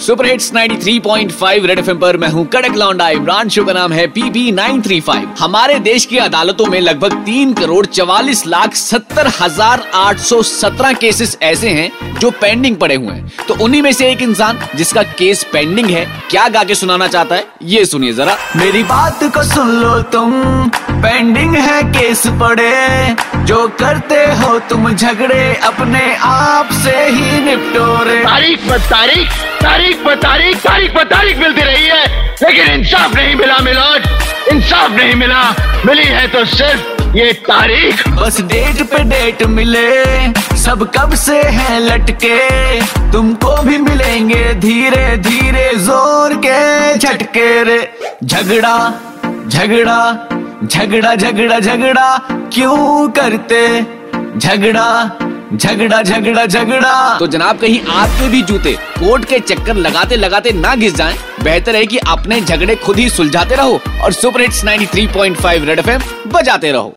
Super hits 93.5 red FM पर मैं हूँ कड़क लौंडा इमरान शो का नाम है पीपी 935 हमारे देश की अदालतों में लगभग तीन करोड़ चवालीस लाख सत्तर हज़ार आठ सौ सत्रह केसेस ऐसे हैं जो पेंडिंग पड़े हुए हैं। तो उन्हीं में से एक इंसान जिसका केस पेंडिंग है, क्या गा के सुनाना चाहता है, ये सुनिए जरा। मेरी बात को सुन लो तुम, पेंडिंग है केस पड़े, जो करते हो तुम झगड़े अपने आप से। निपटोरे। तारीख पर तारीख तारीख पर तारीख तारीख पर तारीख मिलती रही है, लेकिन इंसाफ नहीं मिला मिलोट। इंसाफ नहीं मिला, मिली है तो सिर्फ़ ये तारीख। बस डेट पे डेट मिले, सब कब से हैं लटके। तुमको भी मिलेंगे धीरे धीरे, ज़ोर के झटके रे। झगड़ा झगड़ा झगड़ा झगड़ा झगड़ा क्यों करते? झगड़ा झगड़ा झगड़ा झगड़ा। तो जनाब, कहीं आपके भी जूते कोर्ट के चक्कर लगाते लगाते ना घिस जाएँ, बेहतर है कि अपने झगड़े खुद ही सुलझाते रहो और सुपर हिट्स 93.5 रेड एफएम बजाते रहो।